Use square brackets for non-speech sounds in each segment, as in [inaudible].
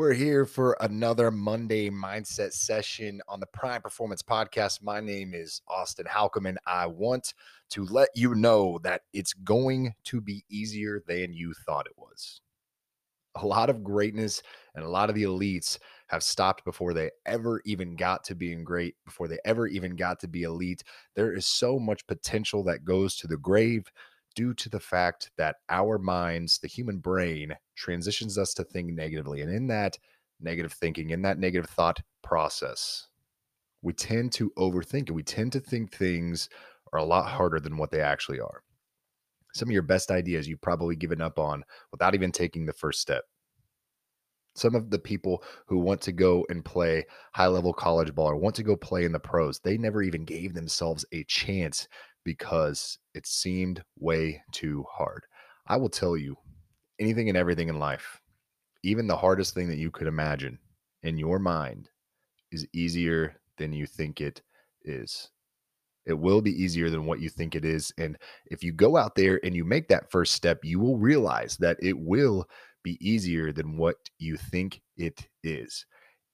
We're here for another Monday mindset session on the Prime Performance Podcast. My name is Austin Halcom, and I want to let you know that it's going to be easier than you thought it was. A lot of greatness and a lot of the elites have stopped before they ever even got to being great, before they ever even got to be elite. There is so much potential that goes to the grave due to the fact that our minds, the human brain, transitions us to think negatively. And in that negative thinking, in that negative thought process, we tend to overthink and we tend to think things are a lot harder than what they actually are. Some of your best ideas you've probably given up on without even taking the first step. Some of the people who want to go and play high level college ball or want to go play in the pros, they never even gave themselves a chance because it seemed way too hard. I will tell you anything and everything in life, even the hardest thing that you could imagine in your mind is easier than you think it is. It will be easier than what you think it is. And if you go out there and you make that first step, you will realize that it will be easier than what you think it is.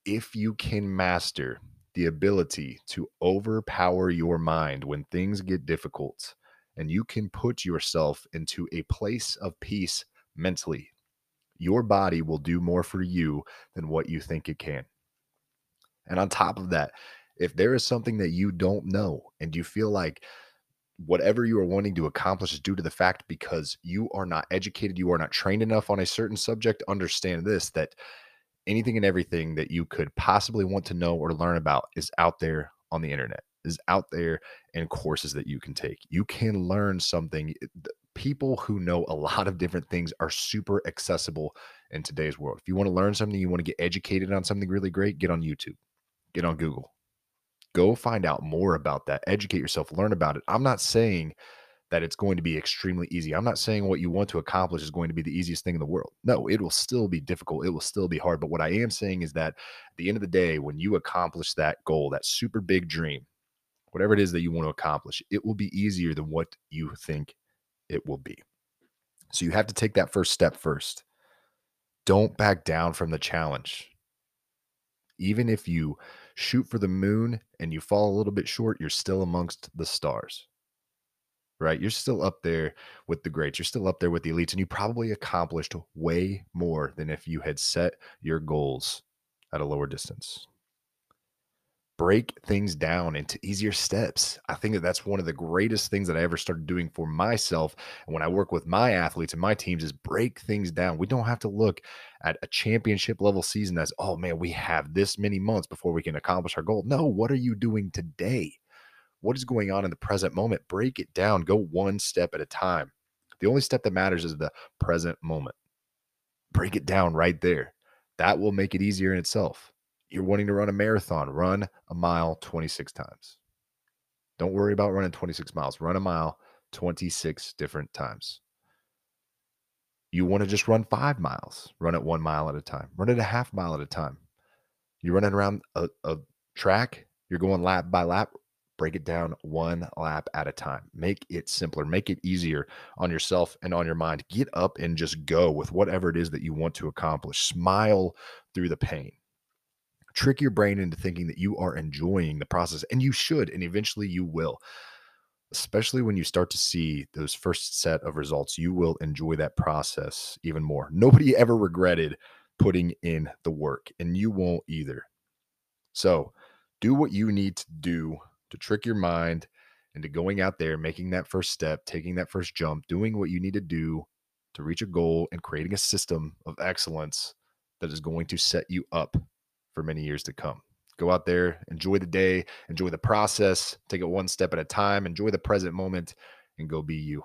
If you can master the ability to overpower your mind when things get difficult and you can put yourself into a place of peace mentally, your body will do more for you than what you think it can. And on top of that, if there is something that you don't know and you feel like whatever you are wanting to accomplish is due to the fact because you are not educated, you are not trained enough on a certain subject, understand this that anything and everything that you could possibly want to know or learn about is out there on the internet is out there in courses that you can take. You can learn something people who know a [laughs] lot of different things are super accessible in today's world. If you want to learn something you want to get educated on something really great get on youtube get on google. Go find out more about that educate yourself learn about it. I'm not saying that it's going to be extremely easy. I'm not saying what you want to accomplish is going to be the easiest thing in the world. No, it will still be difficult. It will still be hard. But what I am saying is that at the end of the day, when you accomplish that goal, that super big dream, whatever it is that you want to accomplish, it will be easier than what you think it will be. So you have to take that first step first. Don't back down from the challenge. Even if you shoot for the moon and you fall a little bit short, you're still amongst the stars right? You're still up there with the greats. You're still up there with the elites, and you probably accomplished way more than if you had set your goals at a lower distance. Break things down into easier steps. I think that that's one of the greatest things that I ever started doing for myself. And when I work with my athletes and my teams, is break things down. We don't have to look at a championship level season as, oh man, we have this many months before we can accomplish our goal. No, what are you doing today? What is going on in the present moment break it down go one step at a time. The only step that matters is the present moment. Break it down right there. That will make it easier in itself. You're wanting to run a marathon run a mile 26 times. Don't worry about running 26 miles run a mile 26 different times. You want to just run five miles run it one mile at a time run it a half mile at a time. You're running around a, a track you're going lap by lap break it down one lap at a time. Make it simpler, make it easier on yourself and on your mind. Get up and just go with whatever it is that you want to accomplish. Smile through the pain. Trick your brain into thinking that you are enjoying the process, and you should, and eventually you will. Especially when you start to see those first set of results, you will enjoy that process even more. Nobody [laughs] ever regretted putting in the work, and you won't either. So, do what you need to do to trick your mind into going out there, making that first step, taking that first jump, doing what you need to do to reach a goal and creating a system of excellence that is going to set you up for many years to come. Go out there, enjoy the day, enjoy the process, take it one step at a time, enjoy the present moment, and go be you.